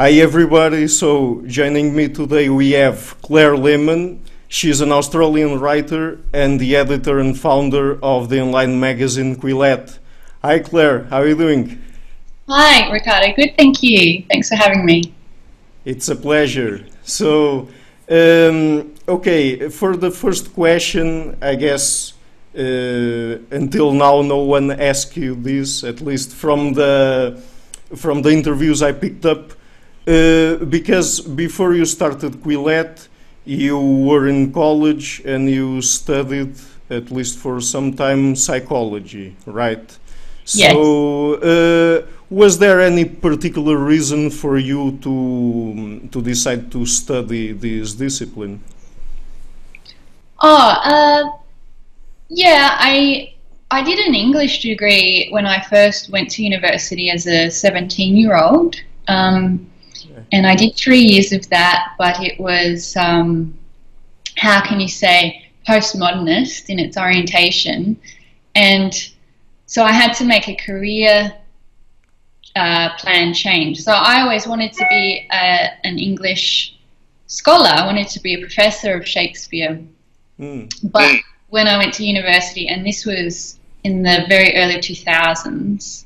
Hi everybody, so joining me today we have Claire Lehmann. She's an Australian writer and the editor and founder of the online magazine Quillette. Hi Claire, how are you doing? Hi Ricardo, good thank you. Thanks for having me. It's a pleasure. So, um, okay, for the first question, I guess uh, until now no one asked you this, at least from the from the interviews I picked up uh, because before you started Quillette, you were in college and you studied, at least for some time, psychology, right? Yes. So, uh, was there any particular reason for you to to decide to study this discipline? Oh, uh, yeah, I I did an English degree when I first went to university as a 17 year old. Um, and I did three years of that, but it was, um, how can you say, postmodernist in its orientation. And so I had to make a career uh, plan change. So I always wanted to be a, an English scholar, I wanted to be a professor of Shakespeare. Mm. But when I went to university, and this was in the very early 2000s,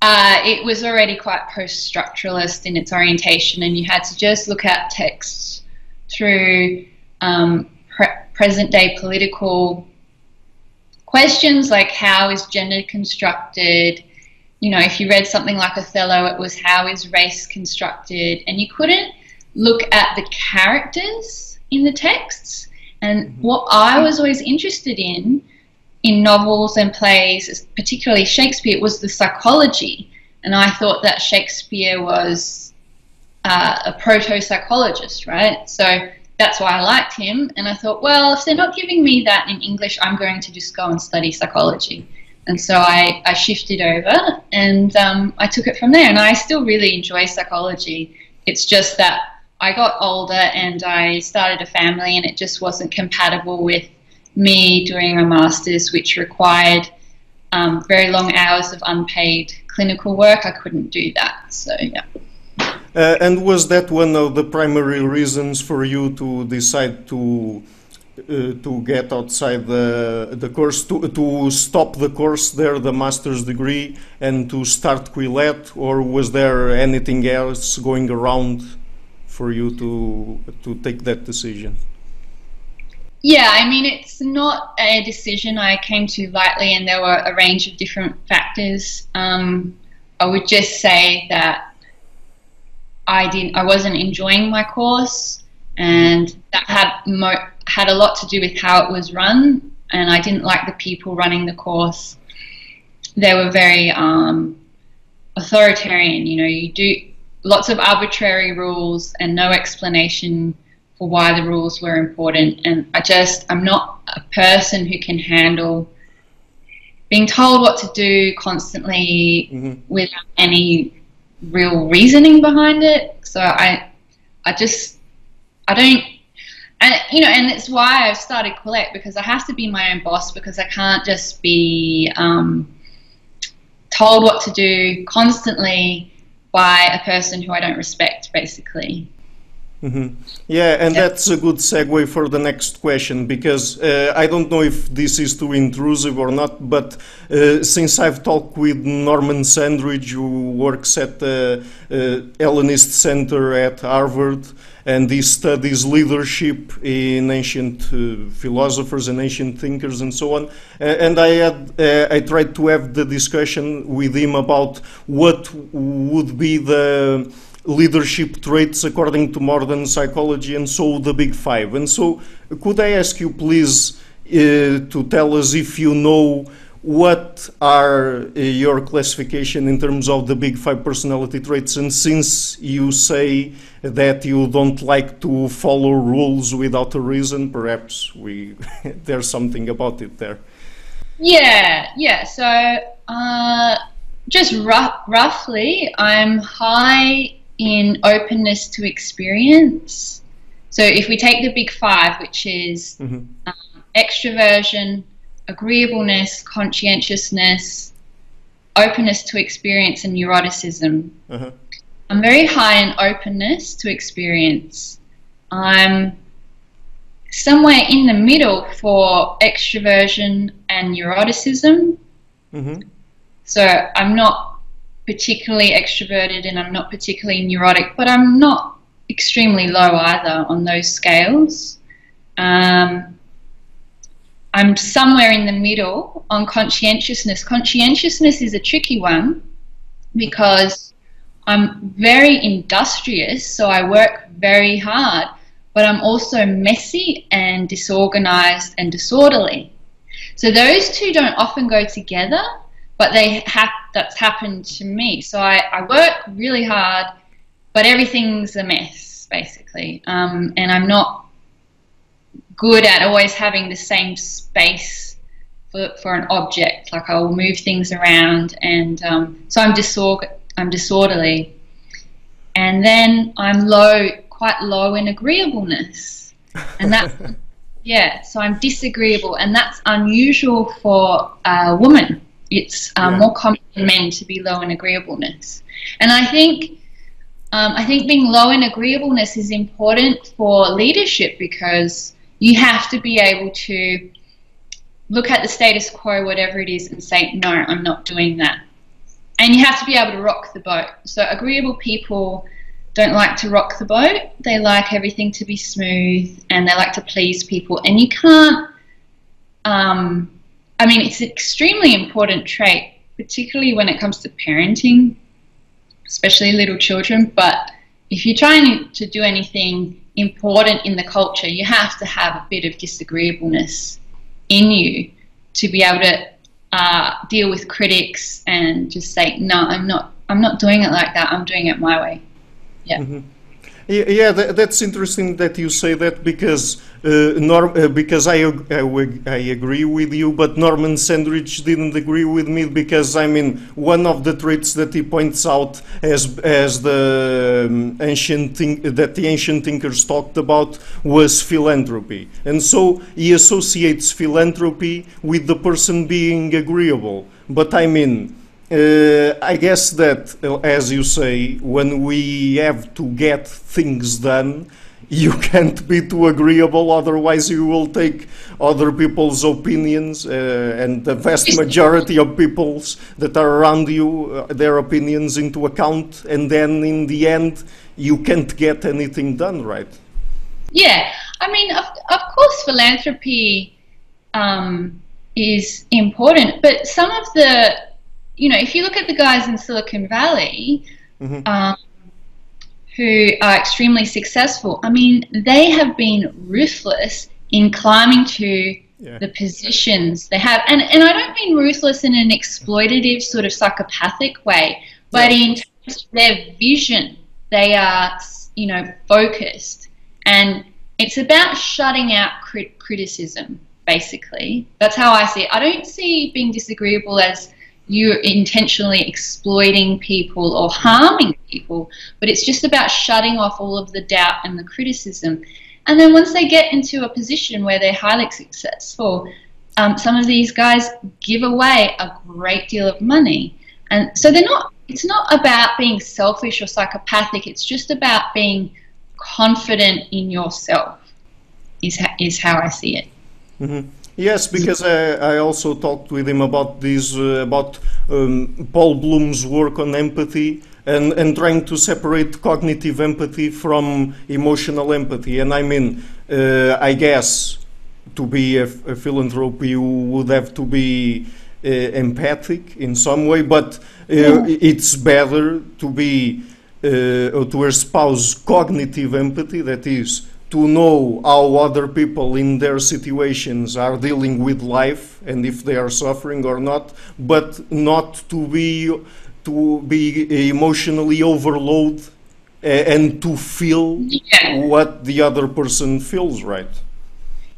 uh, it was already quite post structuralist in its orientation, and you had to just look at texts through um, pre present day political questions like how is gender constructed. You know, if you read something like Othello, it was how is race constructed, and you couldn't look at the characters in the texts. And mm -hmm. what I was always interested in in novels and plays, particularly Shakespeare, was the psychology. And I thought that Shakespeare was uh, a proto psychologist, right? So that's why I liked him. And I thought, well, if they're not giving me that in English, I'm going to just go and study psychology. And so I, I shifted over and um, I took it from there. And I still really enjoy psychology. It's just that I got older and I started a family, and it just wasn't compatible with me doing a master's which required um, very long hours of unpaid clinical work, I couldn't do that. So, yeah. Uh, and was that one of the primary reasons for you to decide to uh, to get outside the the course to to stop the course there, the master's degree, and to start Quillette, or was there anything else going around for you to to take that decision? Yeah, I mean, it's not a decision I came to lightly, and there were a range of different factors. Um, I would just say that I didn't, I wasn't enjoying my course, and that had mo- had a lot to do with how it was run, and I didn't like the people running the course. They were very um, authoritarian. You know, you do lots of arbitrary rules and no explanation for why the rules were important. And I just, I'm not a person who can handle being told what to do constantly mm-hmm. without any real reasoning behind it. So I, I just, I don't, and you know, and it's why I've started Quillette because I have to be my own boss because I can't just be um, told what to do constantly by a person who I don't respect, basically. Mm -hmm. Yeah, and yeah. that's a good segue for the next question because uh, I don't know if this is too intrusive or not, but uh, since I've talked with Norman Sandridge, who works at the uh, Hellenist Center at Harvard, and he studies leadership in ancient uh, philosophers and ancient thinkers and so on. Uh, and I had uh, I tried to have the discussion with him about what would be the leadership traits according to modern psychology and so the big five. And so could I ask you please uh, to tell us if you know what are uh, your classification in terms of the big five personality traits? And since you say that you don't like to follow rules without a reason perhaps we there's something about it there. Yeah yeah. So uh, just roughly i'm high in openness to experience. So if we take the big five, which is mm-hmm. um, extroversion, agreeableness, conscientiousness, openness to experience, and neuroticism. Uh-huh. I'm very high in openness to experience. I'm somewhere in the middle for extroversion and neuroticism. Mm-hmm. So I'm not particularly extroverted and I'm not particularly neurotic, but I'm not extremely low either on those scales. Um, I'm somewhere in the middle on conscientiousness. Conscientiousness is a tricky one because I'm very industrious, so I work very hard, but I'm also messy and disorganized and disorderly. So those two don't often go together, but they have that's happened to me. So I, I work really hard, but everything's a mess basically, um, and I'm not good at always having the same space for, for an object. Like I will move things around, and um, so I'm disorg- I'm disorderly, and then I'm low, quite low in agreeableness, and that. yeah, so I'm disagreeable, and that's unusual for a woman. It's um, yeah. more common in men to be low in agreeableness, and I think um, I think being low in agreeableness is important for leadership because you have to be able to look at the status quo, whatever it is, and say, no, I'm not doing that. And you have to be able to rock the boat. So, agreeable people don't like to rock the boat. They like everything to be smooth and they like to please people. And you can't, um, I mean, it's an extremely important trait, particularly when it comes to parenting, especially little children. But if you're trying to do anything important in the culture, you have to have a bit of disagreeableness in you to be able to uh, deal with critics and just say, no, I'm not, I'm not doing it like that. I'm doing it my way. Yeah. Mm-hmm. Yeah, that, that's interesting that you say that because uh, Norm, uh, because I, I, I agree with you, but Norman Sandridge didn't agree with me because I mean one of the traits that he points out as as the um, ancient think, that the ancient thinkers talked about was philanthropy, and so he associates philanthropy with the person being agreeable. But I mean uh, I guess that, uh, as you say, when we have to get things done, you can't be too agreeable, otherwise, you will take other people's opinions uh, and the vast majority of people's that are around you, uh, their opinions into account, and then in the end, you can't get anything done, right? Yeah, I mean, of, of course, philanthropy um, is important, but some of the you know, if you look at the guys in Silicon Valley, mm-hmm. um, who are extremely successful, I mean, they have been ruthless in climbing to yeah. the positions they have. And, and I don't mean ruthless in an exploitative, sort of psychopathic way, but yeah. in terms of their vision, they are, you know, focused. And it's about shutting out crit- criticism, basically. That's how I see it. I don't see being disagreeable as you're intentionally exploiting people or harming people, but it's just about shutting off all of the doubt and the criticism. And then once they get into a position where they're highly successful, um, some of these guys give away a great deal of money. And so they're not, it's not about being selfish or psychopathic, it's just about being confident in yourself, is, is how I see it. Mm-hmm. Yes, because I, I also talked with him about this, uh, about um, Paul Bloom's work on empathy and, and trying to separate cognitive empathy from emotional empathy. And I mean, uh, I guess to be a, a philanthrope, you would have to be uh, empathic in some way, but uh, it's better to be uh, to espouse cognitive empathy, that is, to know how other people in their situations are dealing with life and if they are suffering or not, but not to be to be emotionally overloaded and to feel yeah. what the other person feels, right?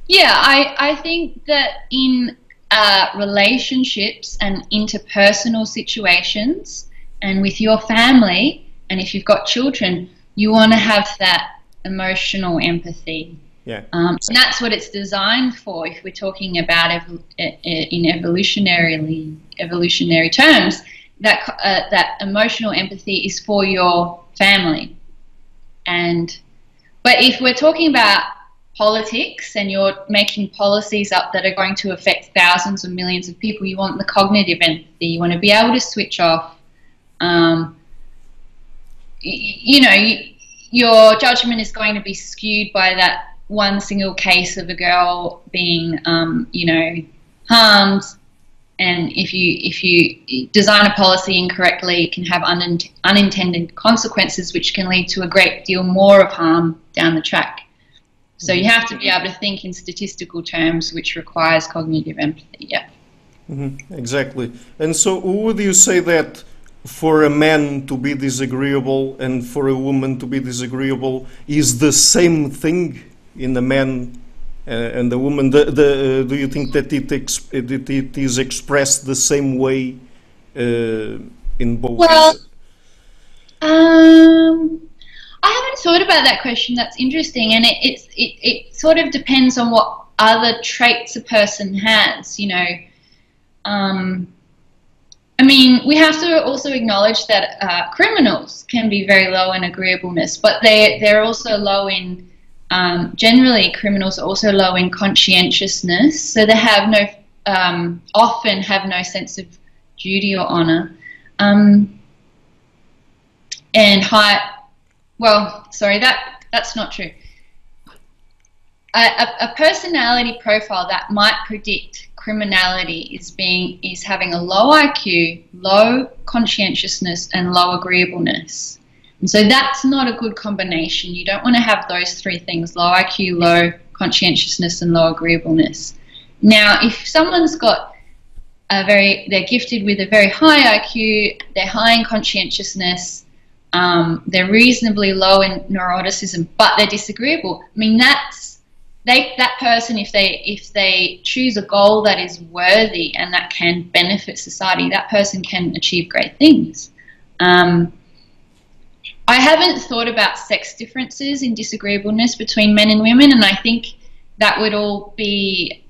Yeah, I, I think that in uh, relationships and interpersonal situations and with your family, and if you've got children, you want to have that emotional empathy. Yeah. Um, and that's what it's designed for. If we're talking about ev- in evolutionarily evolutionary terms, that uh, that emotional empathy is for your family. And but if we're talking about politics and you're making policies up that are going to affect thousands or millions of people, you want the cognitive empathy. You want to be able to switch off. Um, you, you know, you, your judgment is going to be skewed by that one single case of a girl being, um, you know, harmed. And if you if you design a policy incorrectly, it can have unintended consequences, which can lead to a great deal more of harm down the track. So you have to be able to think in statistical terms, which requires cognitive empathy. Yeah. Mm-hmm. Exactly. And so, would you say that for a man to be disagreeable and for a woman to be disagreeable is the same thing in the man uh, and the woman? The, the, uh, do you think that it, exp- that it is expressed the same way uh, in both? Well, um, I haven't thought about that question. That's interesting, and it, it, it, it sort of depends on what other traits a person has. You know, um, I mean, we have to also acknowledge that uh, criminals can be very low in agreeableness, but they they're also low in um, generally criminals are also low in conscientiousness, so they have no um, often have no sense of duty or honor, um, and high. Well, sorry that that's not true. A, a, a personality profile that might predict criminality is being is having a low IQ, low conscientiousness, and low agreeableness. And so that's not a good combination. You don't want to have those three things: low IQ, low conscientiousness, and low agreeableness. Now, if someone's got a very, they're gifted with a very high IQ, they're high in conscientiousness, um, they're reasonably low in neuroticism, but they're disagreeable. I mean, that's they that person if they if they choose a goal that is worthy and that can benefit society, that person can achieve great things. Um, I haven't thought about sex differences in disagreeableness between men and women, and I think that would all be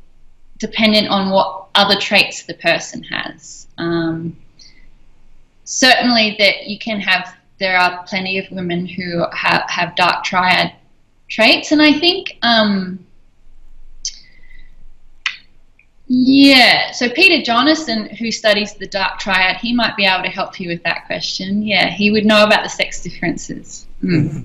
dependent on what other traits the person has. Um, certainly, that you can have. There are plenty of women who have, have dark triad traits. And I think, um, yeah, so Peter Jonason, who studies the dark triad, he might be able to help you with that question. Yeah, he would know about the sex differences. Mm.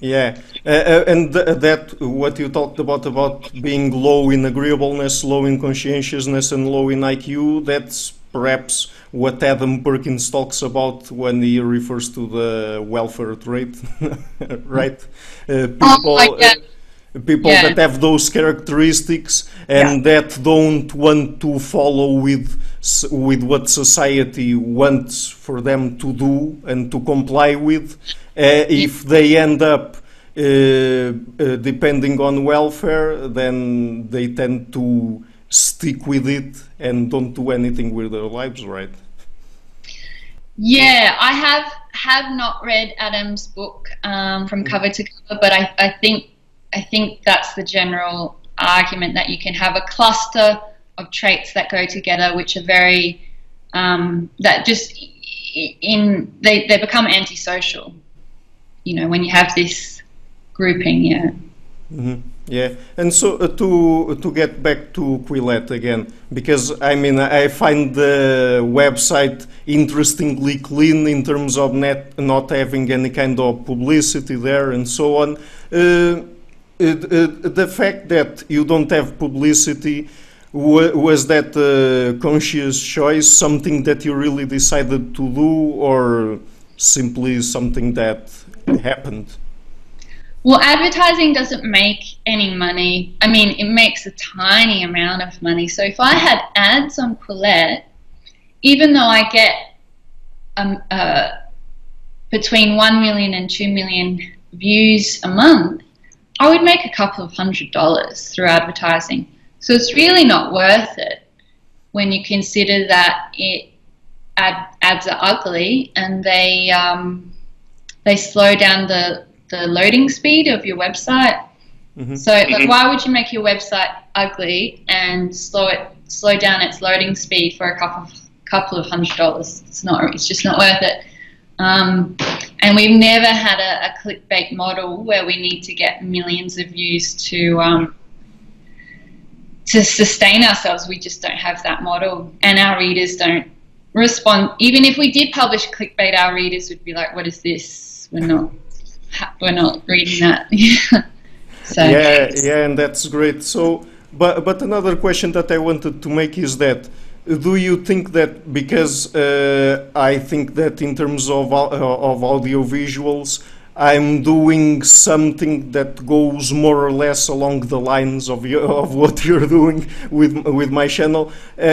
Yeah, uh, uh, and th that what you talked about about being low in agreeableness, low in conscientiousness, and low in IQ. That's perhaps what Adam Perkins talks about when he refers to the welfare trait, right? Uh, people, oh, uh, people yeah. that have those characteristics and yeah. that don't want to follow with with what society wants for them to do and to comply with. Uh, if they end up uh, uh, depending on welfare, then they tend to stick with it and don't do anything with their lives, right? Yeah, I have have not read Adam's book um, from mm. cover to cover, but I, I think I think that's the general argument that you can have a cluster of traits that go together, which are very um, that just in they, they become antisocial. You know, when you have this grouping, yeah. Mm-hmm. Yeah, and so uh, to to get back to Quillette again, because I mean I find the website interestingly clean in terms of net not having any kind of publicity there and so on. Uh, it, it, the fact that you don't have publicity was that a conscious choice, something that you really decided to do, or simply something that happened? Well, advertising doesn't make any money. I mean, it makes a tiny amount of money. So if I had ads on Quillette, even though I get um, uh, between 1 million and 2 million views a month, I would make a couple of hundred dollars through advertising. So it's really not worth it when you consider that it ad, ads are ugly and they um, they slow down the the loading speed of your website. Mm-hmm. So, like, mm-hmm. why would you make your website ugly and slow it slow down its loading speed for a couple of couple of hundred dollars? It's not. It's just not worth it. Um, and we've never had a, a, clickbait model where we need to get millions of views to um, to sustain ourselves. We just don't have that model, and our readers don't respond. Even if we did publish clickbait, our readers would be like, "What is this? We're not, we're not reading that." so yeah, yeah, and that's great. So, but but another question that I wanted to make is that do you think that because uh, I think that in terms of uh, of audio visuals, I'm doing something that goes more or less along the lines of of what you're doing with with my channel, uh, uh,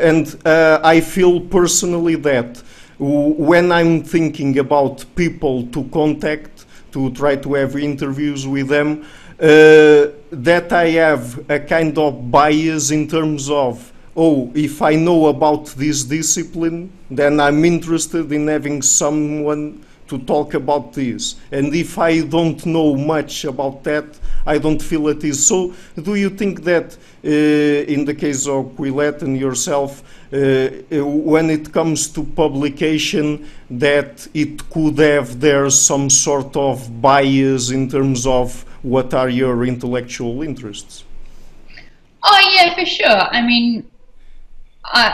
and uh, I feel personally that when I'm thinking about people to contact to try to have interviews with them, uh, that I have a kind of bias in terms of oh, if I know about this discipline, then I'm interested in having someone to talk about this. And if I don't know much about that, I don't feel it is. So, do you think that uh, in the case of Quillette and yourself, when it comes to publication, that it could have there some sort of bias in terms of what are your intellectual interests? Oh, yeah, for sure. I mean, uh,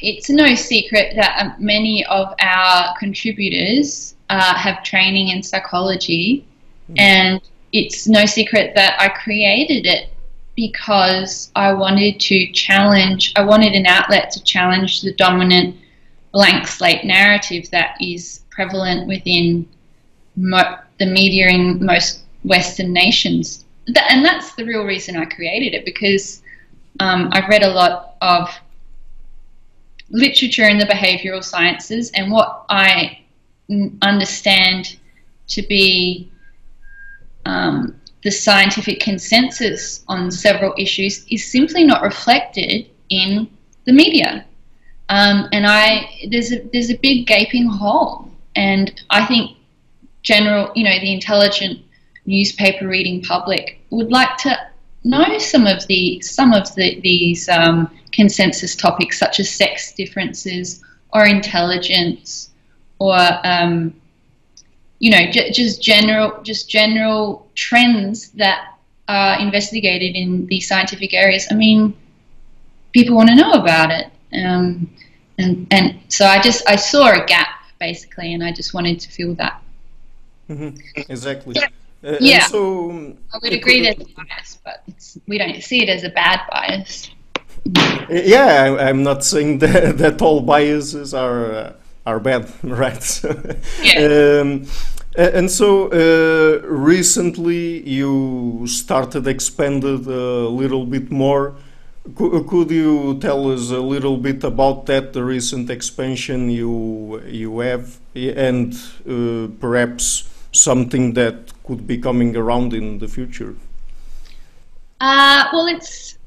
it's no secret that um, many of our contributors uh, have training in psychology, mm. and it's no secret that I created it because I wanted to challenge, I wanted an outlet to challenge the dominant blank slate narrative that is prevalent within mo- the media in most Western nations. And that's the real reason I created it because um, I've read a lot of literature in the behavioral sciences and what I understand to be um, the scientific consensus on several issues is simply not reflected in the media. Um, and I there's a there's a big gaping hole, and I think general you know the intelligent newspaper reading public would like to know some of the some of the, these um, consensus topics such as sex differences or intelligence or um, you know j- just general just general trends that are investigated in these scientific areas. I mean, people want to know about it, um, and and so I just I saw a gap basically, and I just wanted to fill that. Mm-hmm. Exactly. Yeah. Uh, yeah. So I would agree there's a bias, but we don't see it as a bad bias. Yeah, I'm not saying that, that all biases are uh, are bad, right? yeah. Um, and so uh, recently you started expanded a little bit more. C could you tell us a little bit about that, the recent expansion you you have, and uh, perhaps something that could be coming around in the future? Uh, well, it's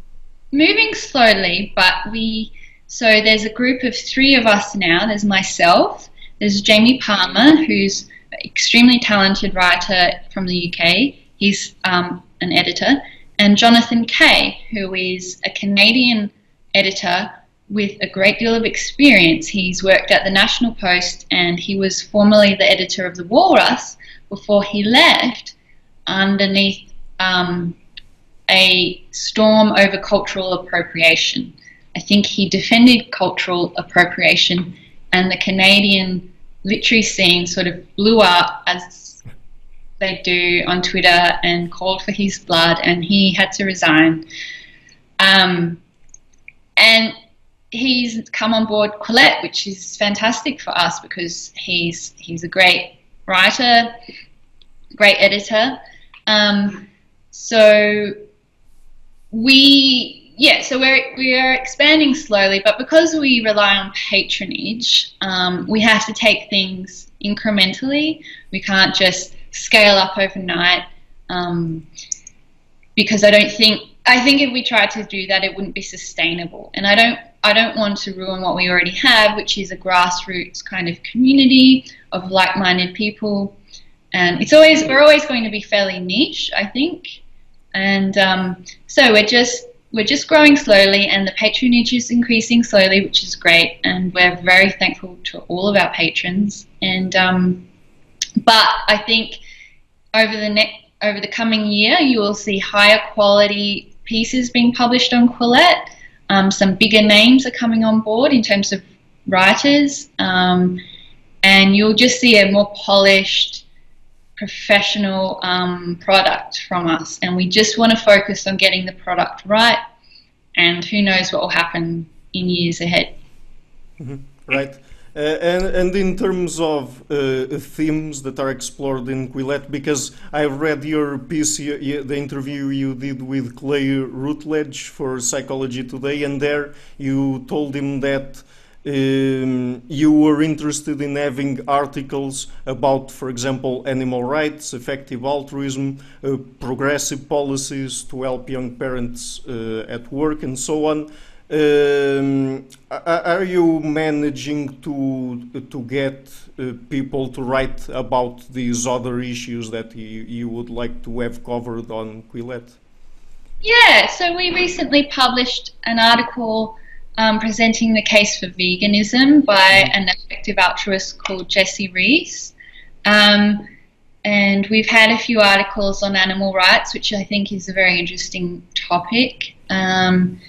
moving slowly, but we so there's a group of three of us now. There's myself, there's Jamie Palmer, who's extremely talented writer from the UK. He's um, an editor, and Jonathan Kay, who is a Canadian editor with a great deal of experience. He's worked at the National Post and he was formerly the editor of The Walrus before he left underneath um, a storm over cultural appropriation. I think he defended cultural appropriation, and the Canadian literary scene sort of blew up as they do on Twitter and called for his blood, and he had to resign. Um, and he's come on board Quillette, which is fantastic for us because he's he's a great writer, great editor. Um, so we yeah, so we're we are expanding slowly, but because we rely on patronage, um, we have to take things incrementally. We can't just scale up overnight um, because I don't think I think if we tried to do that, it wouldn't be sustainable. And I don't I don't want to ruin what we already have, which is a grassroots kind of community of like-minded people. And it's always we're always going to be fairly niche, I think. And um, so we're just we're just growing slowly, and the patronage is increasing slowly, which is great. And we're very thankful to all of our patrons. And um, but I think over the next over the coming year, you will see higher quality pieces being published on Quillette. Um, some bigger names are coming on board in terms of writers, um, and you'll just see a more polished, professional um, product from us. And we just want to focus on getting the product right, and who knows what will happen in years ahead. Mm-hmm. Right. Uh, and, and in terms of uh, themes that are explored in Quillette, because I read your piece, the interview you did with Clay Routledge for Psychology Today, and there you told him that um, you were interested in having articles about, for example, animal rights, effective altruism, uh, progressive policies to help young parents uh, at work, and so on. Um, are you managing to to get uh, people to write about these other issues that you, you would like to have covered on Quillette? Yeah, so we recently published an article um, presenting the case for veganism by mm-hmm. an effective altruist called Jacy Reese. Um, and we've had a few articles on animal rights, which I think is a very interesting topic. Um,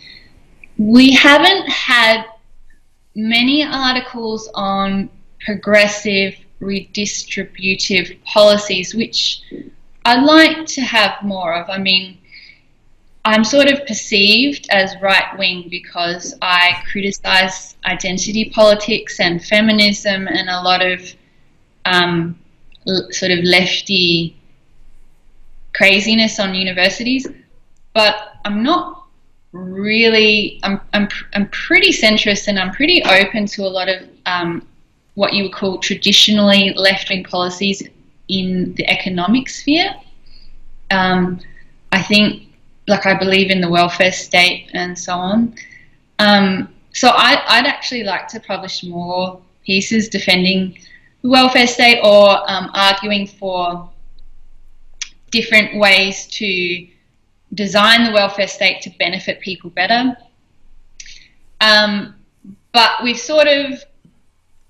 we haven't had many articles on progressive redistributive policies, which I'd like to have more of. I mean, I'm sort of perceived as right wing because I criticize identity politics and feminism and a lot of um, sort of lefty craziness on universities. But I'm not really I'm, I'm, I'm pretty centrist and I'm pretty open to a lot of um, what you would call traditionally left-wing policies in the economic sphere. Um, I think, like I believe in the welfare state and so on. Um, so I, would actually like to publish more pieces defending the welfare state or um, arguing for different ways to design the welfare state to benefit people better. Um, but we've sort of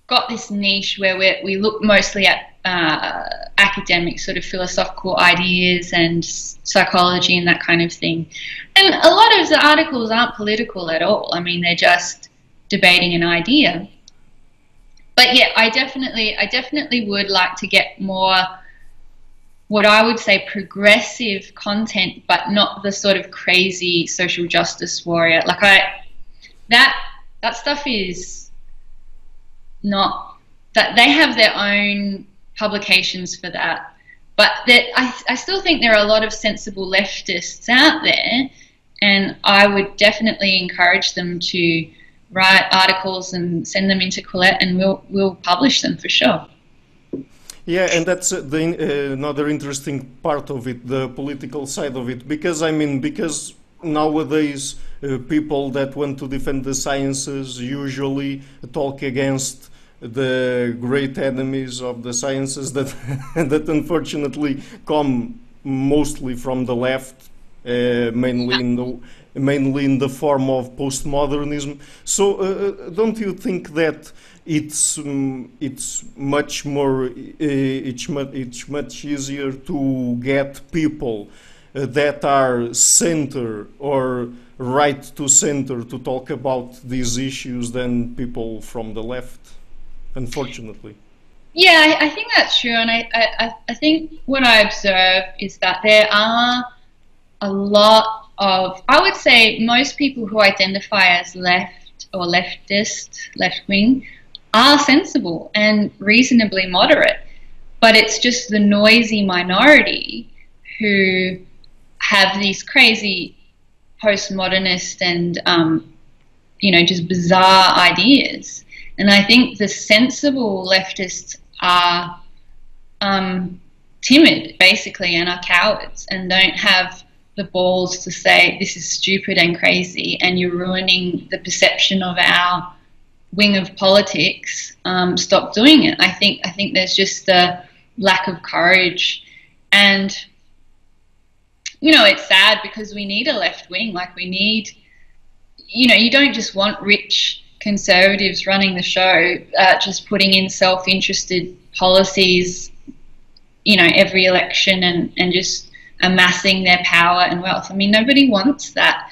got this niche where we we look mostly at uh, academic sort of philosophical ideas and psychology and that kind of thing. And a lot of the articles aren't political at all. I mean, they're just debating an idea. But yeah, I definitely, I definitely would like to get more what I would say progressive content, but not the sort of crazy social justice warrior. Like I, that that stuff is not that they have their own publications for that. But that I, I still think there are a lot of sensible leftists out there, and I would definitely encourage them to write articles and send them into Quillette, and we'll we'll publish them for sure. Yeah, and that's uh, the, uh, another interesting part of it, the political side of it, because I mean, because nowadays uh, people that want to defend the sciences usually talk against the great enemies of the sciences that that unfortunately come mostly from the left, uh, mainly in the mainly in the form of postmodernism. So, uh, uh don't you think that it's um, it's much more uh, it's much it's much easier to get people uh, that are center or right to center to talk about these issues than people from the left unfortunately yeah i, I think that's true and I, I i think what i observe is that there are a lot of i would say most people who identify as left or leftist left wing are sensible and reasonably moderate. But it's just the noisy minority who have these crazy postmodernist and, um, you know, just bizarre ideas. And I think the sensible leftists are um, timid, basically, and are cowards and don't have the balls to say this is stupid and crazy and you're ruining the perception of our wing of politics um, stop doing it. I think I think there's just a lack of courage, and you know it's sad because we need a left wing. Like we need, you know, you don't just want rich conservatives running the show, uh, just putting in self-interested policies, you know, every election and, and just amassing their power and wealth. I mean, nobody wants that.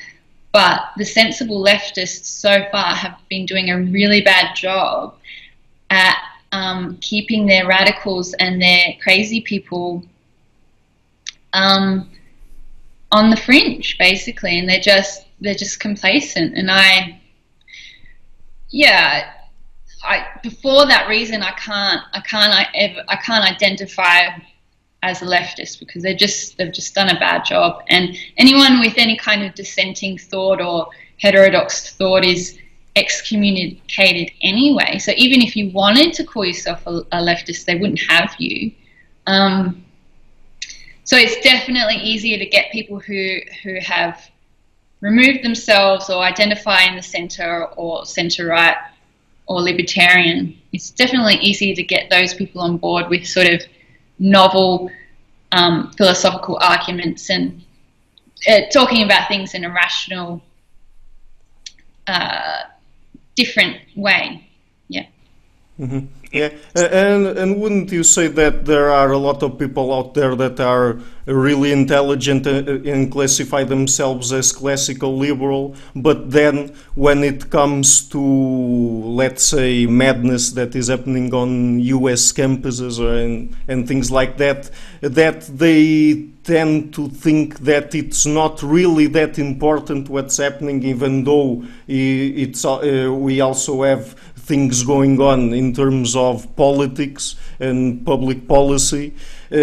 But the sensible leftists so far have been doing a really bad job at um, keeping their radicals and their crazy people um, on the fringe, basically, and they're just they're just complacent. And I, yeah, I before that reason, I can't I can't I ever I can't identify as a leftist because they're just they've just done a bad job. And anyone with any kind of dissenting thought or heterodox thought is excommunicated anyway. So even if you wanted to call yourself a, a leftist, they wouldn't have you. Um, so it's definitely easier to get people who who have removed themselves or identify in the centre or centre right or libertarian. It's definitely easier to get those people on board with sort of novel um, philosophical arguments and uh, talking about things in a rational, uh, different way. Yeah. Mm-hmm. Yeah, and and wouldn't you say that there are a lot of people out there that are really intelligent and classify themselves as classical liberal, but then when it comes to let's say madness that is happening on U.S. campuses and and things like that, that they tend to think that it's not really that important what's happening, even though it's uh, we also have things going on in terms of politics and public policy, uh,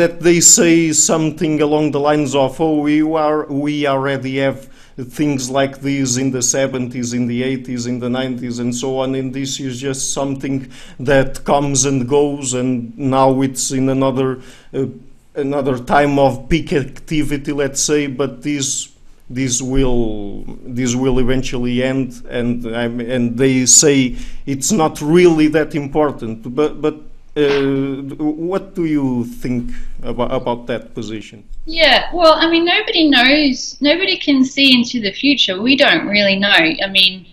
that they say something along the lines of, oh, we, are, we already have things like these in the 70s, in the 80s, in the 90s, and so on. And this is just something that comes and goes, and now it's in another uh, another time of peak activity, let's say. But this this will this will eventually end, and and they say it's not really that important. But but uh, what do you think about about that position? Yeah, well, I mean, nobody knows. Nobody can see into the future. We don't really know. I mean,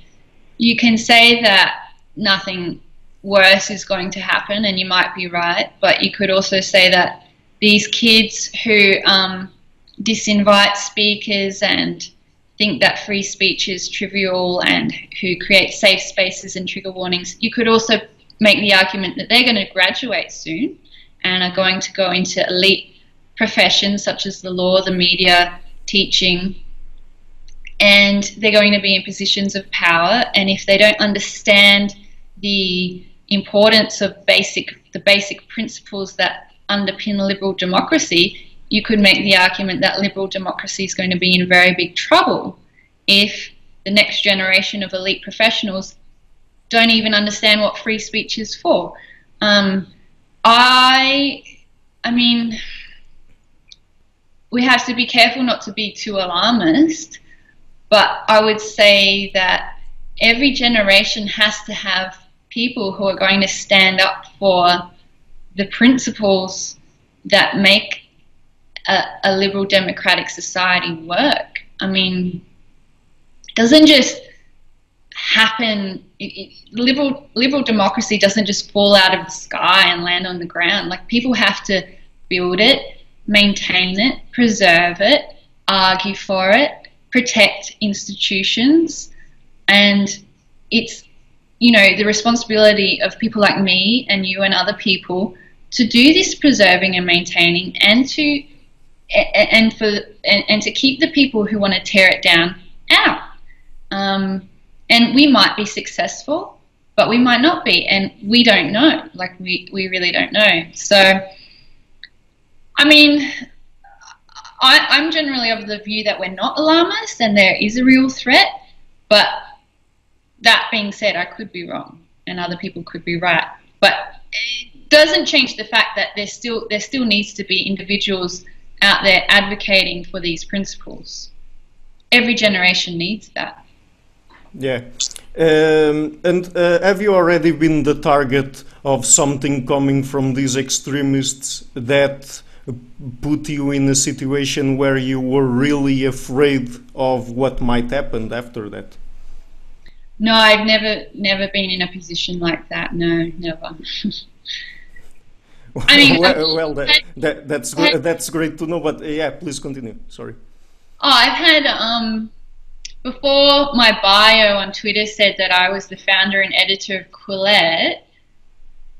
you can say that nothing worse is going to happen, and you might be right. But you could also say that these kids who um, disinvite speakers and think that free speech is trivial and who create safe spaces and trigger warnings. You could also make the argument that they're going to graduate soon and are going to go into elite professions such as the law, the media, teaching, and they're going to be in positions of power. And if they don't understand the importance of basic the basic principles that underpin liberal democracy, you could make the argument that liberal democracy is going to be in very big trouble if the next generation of elite professionals don't even understand what free speech is for. Um, I, I mean, we have to be careful not to be too alarmist, but I would say that every generation has to have people who are going to stand up for the principles that make a, a liberal democratic society work. I mean, doesn't just happen. It, it, liberal liberal democracy doesn't just fall out of the sky and land on the ground. Like people have to build it, maintain it, preserve it, argue for it, protect institutions, and it's you know the responsibility of people like me and you and other people to do this preserving and maintaining and to and for and, and to keep the people who want to tear it down out. Um, and we might be successful, but we might not be, and we don't know. Like we we really don't know. So, I mean. I, I'm generally of the view that we're not alarmist and there is a real threat, but that being said, I could be wrong and other people could be right. But it doesn't change the fact that there still there still needs to be individuals out there advocating for these principles. Every generation needs that. Yeah. Um, and uh, have you already been the target of something coming from these extremists that put you in a situation where you were really afraid of what might happen after that? No, I've never never been in a position like that. No, never. I mean, well, well that, that, that's that's great to know. But uh, yeah, please continue. Sorry. Oh, I've had um, before my bio on Twitter said that I was the founder and editor of Quillette.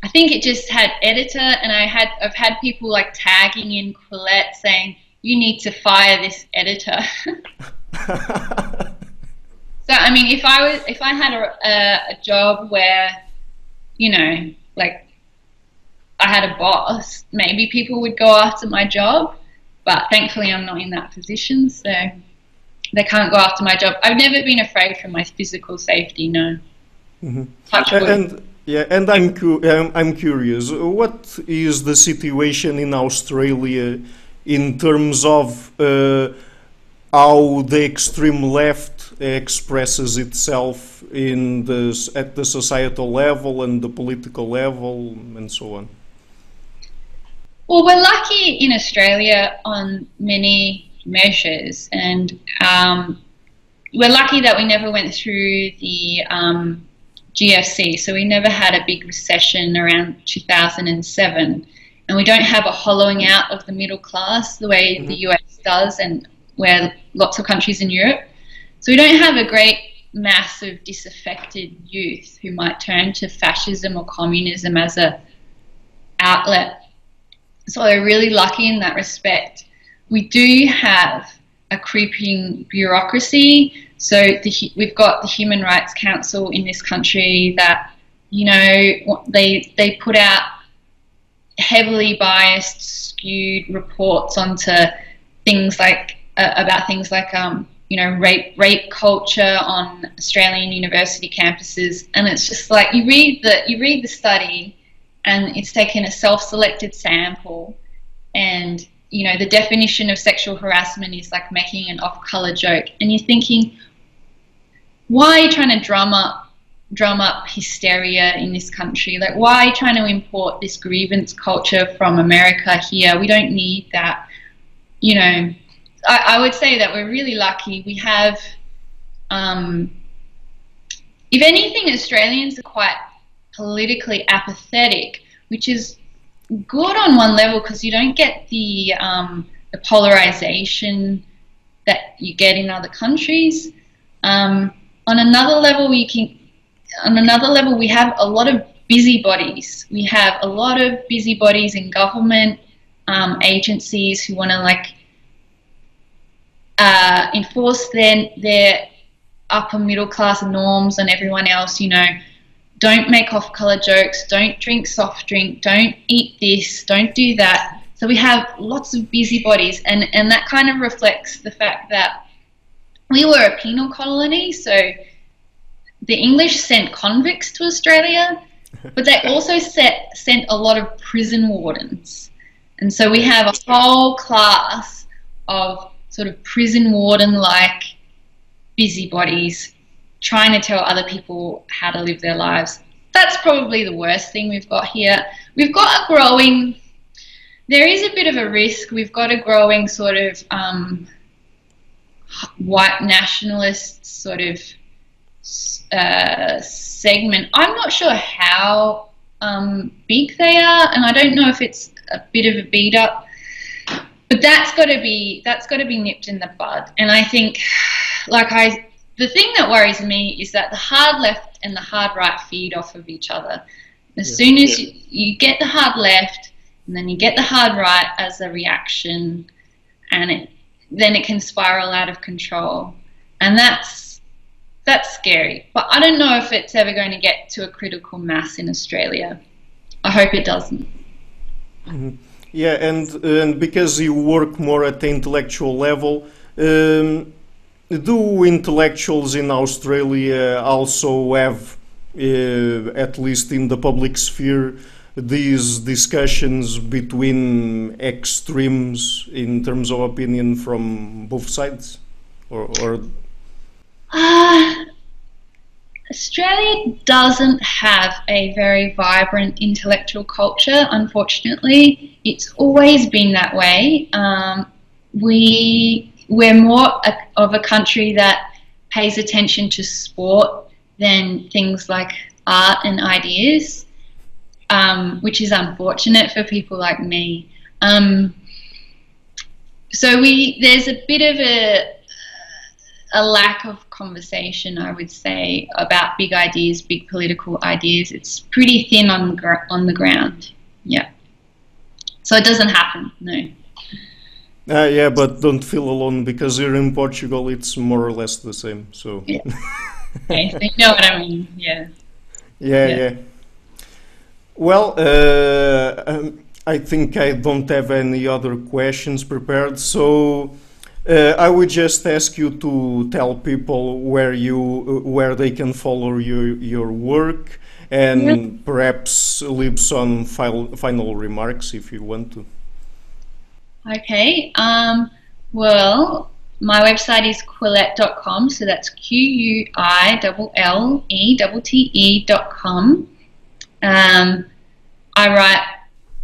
I think it just had editor, and I had I've had people like tagging in Quillette saying you need to fire this editor. so I mean, if I was if I had a, a, a job where you know like I had a boss, maybe people would go after my job. But thankfully, I'm not in that position, so they can't go after my job. I've never been afraid for my physical safety. No. Mm-hmm. And yeah, and I'm cu- um, I'm curious. What is the situation in Australia in terms of uh, how the extreme left expresses itself in the at the societal level and the political level and so on? Well, we're lucky in Australia on many measures, and um, we're lucky that we never went through the um, GFC, so we never had a big recession around 2007, and we don't have a hollowing out of the middle class the way mm-hmm. the US does, and where lots of countries in Europe. So we don't have a great mass of disaffected youth who might turn to fascism or communism as a outlet so we're really lucky in that respect. We do have a creeping bureaucracy. So the, we've got the Human Rights Council in this country that, you know, they they put out heavily biased, skewed reports onto things like uh, about things like um, you know rape rape culture on Australian university campuses, and it's just like you read the you read the study, and it's taken a self-selected sample. And you know the definition of sexual harassment is like making an off-color joke. And you're thinking why are you trying to drum up drum up hysteria in this country? Like why are you trying to import this grievance culture from america here? We don't need that. You know i, I would say that we're really lucky. We have um, if anything australians are quite politically apathetic, which is good on one level because you don't get the um, the polarization that you get in other countries. Um, on another level, we can on another level we have a lot of busybodies. We have a lot of busybodies in government um, agencies who want to like uh, enforce their their upper middle class norms on everyone else. You know, don't make off color jokes, don't drink soft drink, don't eat this, don't do that. So we have lots of busybodies, and, and that kind of reflects the fact that we were a penal colony, so the English sent convicts to Australia, but they also set, sent a lot of prison wardens. And so we have a whole class of sort of prison warden like busybodies trying to tell other people how to live their lives. That's probably the worst thing we've got here. We've got a growing, there is a bit of a risk. We've got a growing sort of um, white nationalist sort of uh, segment. I'm not sure how um, big they are, and I don't know if it's a bit of a beat up. But that's got to be that's got to be nipped in the bud. And I think, like I the thing that worries me is that the hard left and the hard right feed off of each other. As yeah. soon as you, you get the hard left and then you get the hard right as a reaction, and it then it can spiral out of control, and that's that's scary. But I don't know if it's ever going to get to a critical mass in Australia. I hope it doesn't. Mm-hmm. Yeah, and and because you work more at the intellectual level. Um, do intellectuals in Australia also have, uh, at least in the public sphere, these discussions between extremes in terms of opinion from both sides, or? or... Uh, Australia doesn't have a very vibrant intellectual culture, unfortunately. It's always been that way. Um, we we're more a, of a country that pays attention to sport than things like art and ideas, um, which is unfortunate for people like me. Um, so we there's a bit of a a lack of conversation, I would say, about big ideas, big political ideas. It's pretty thin on the on the ground. Yeah. So it doesn't happen. No. Uh, yeah, but don't feel alone because here in Portugal it's more or less the same. So. Yeah. okay, so you know what I mean. Yeah. Yeah, yeah. yeah. Well, uh, um, I think I don't have any other questions prepared, so uh, I would just ask you to tell people where you uh, where they can follow your your work and yeah. perhaps leave some final final remarks if you want to. Okay. Um, well, my website is quillette.com, so that's Q U I L L E T T E.com. Um, I write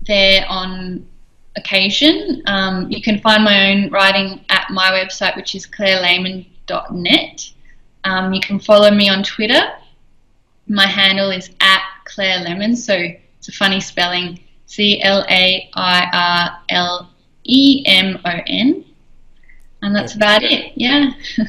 there on occasion. Um, you can find my own writing at my website, which is clairelehmann.net. Um, you can follow me on Twitter. My handle is at Claire Lemon, so it's a funny spelling C L A I R L E M O N. And that's about it, yeah.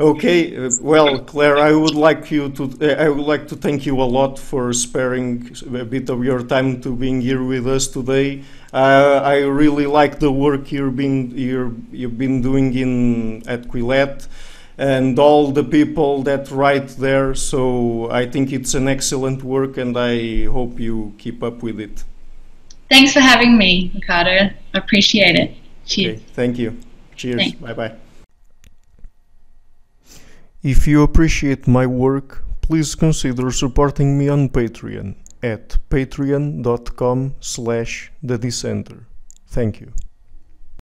Okay, uh, well, Claire, I would like you to uh, I would like to thank you a lot for sparing a bit of your time to being here with us today. Uh, I really like the work you've been you you've been doing in at Quillette and all the people that write there. So I think it's an excellent work, and I hope you keep up with it. Thanks for having me, Ricardo. I appreciate it. Cheers. Okay, thank you. Cheers. Bye bye. If you appreciate my work, please consider supporting me on Patreon at patreon.com slash the dissenter. Thank you.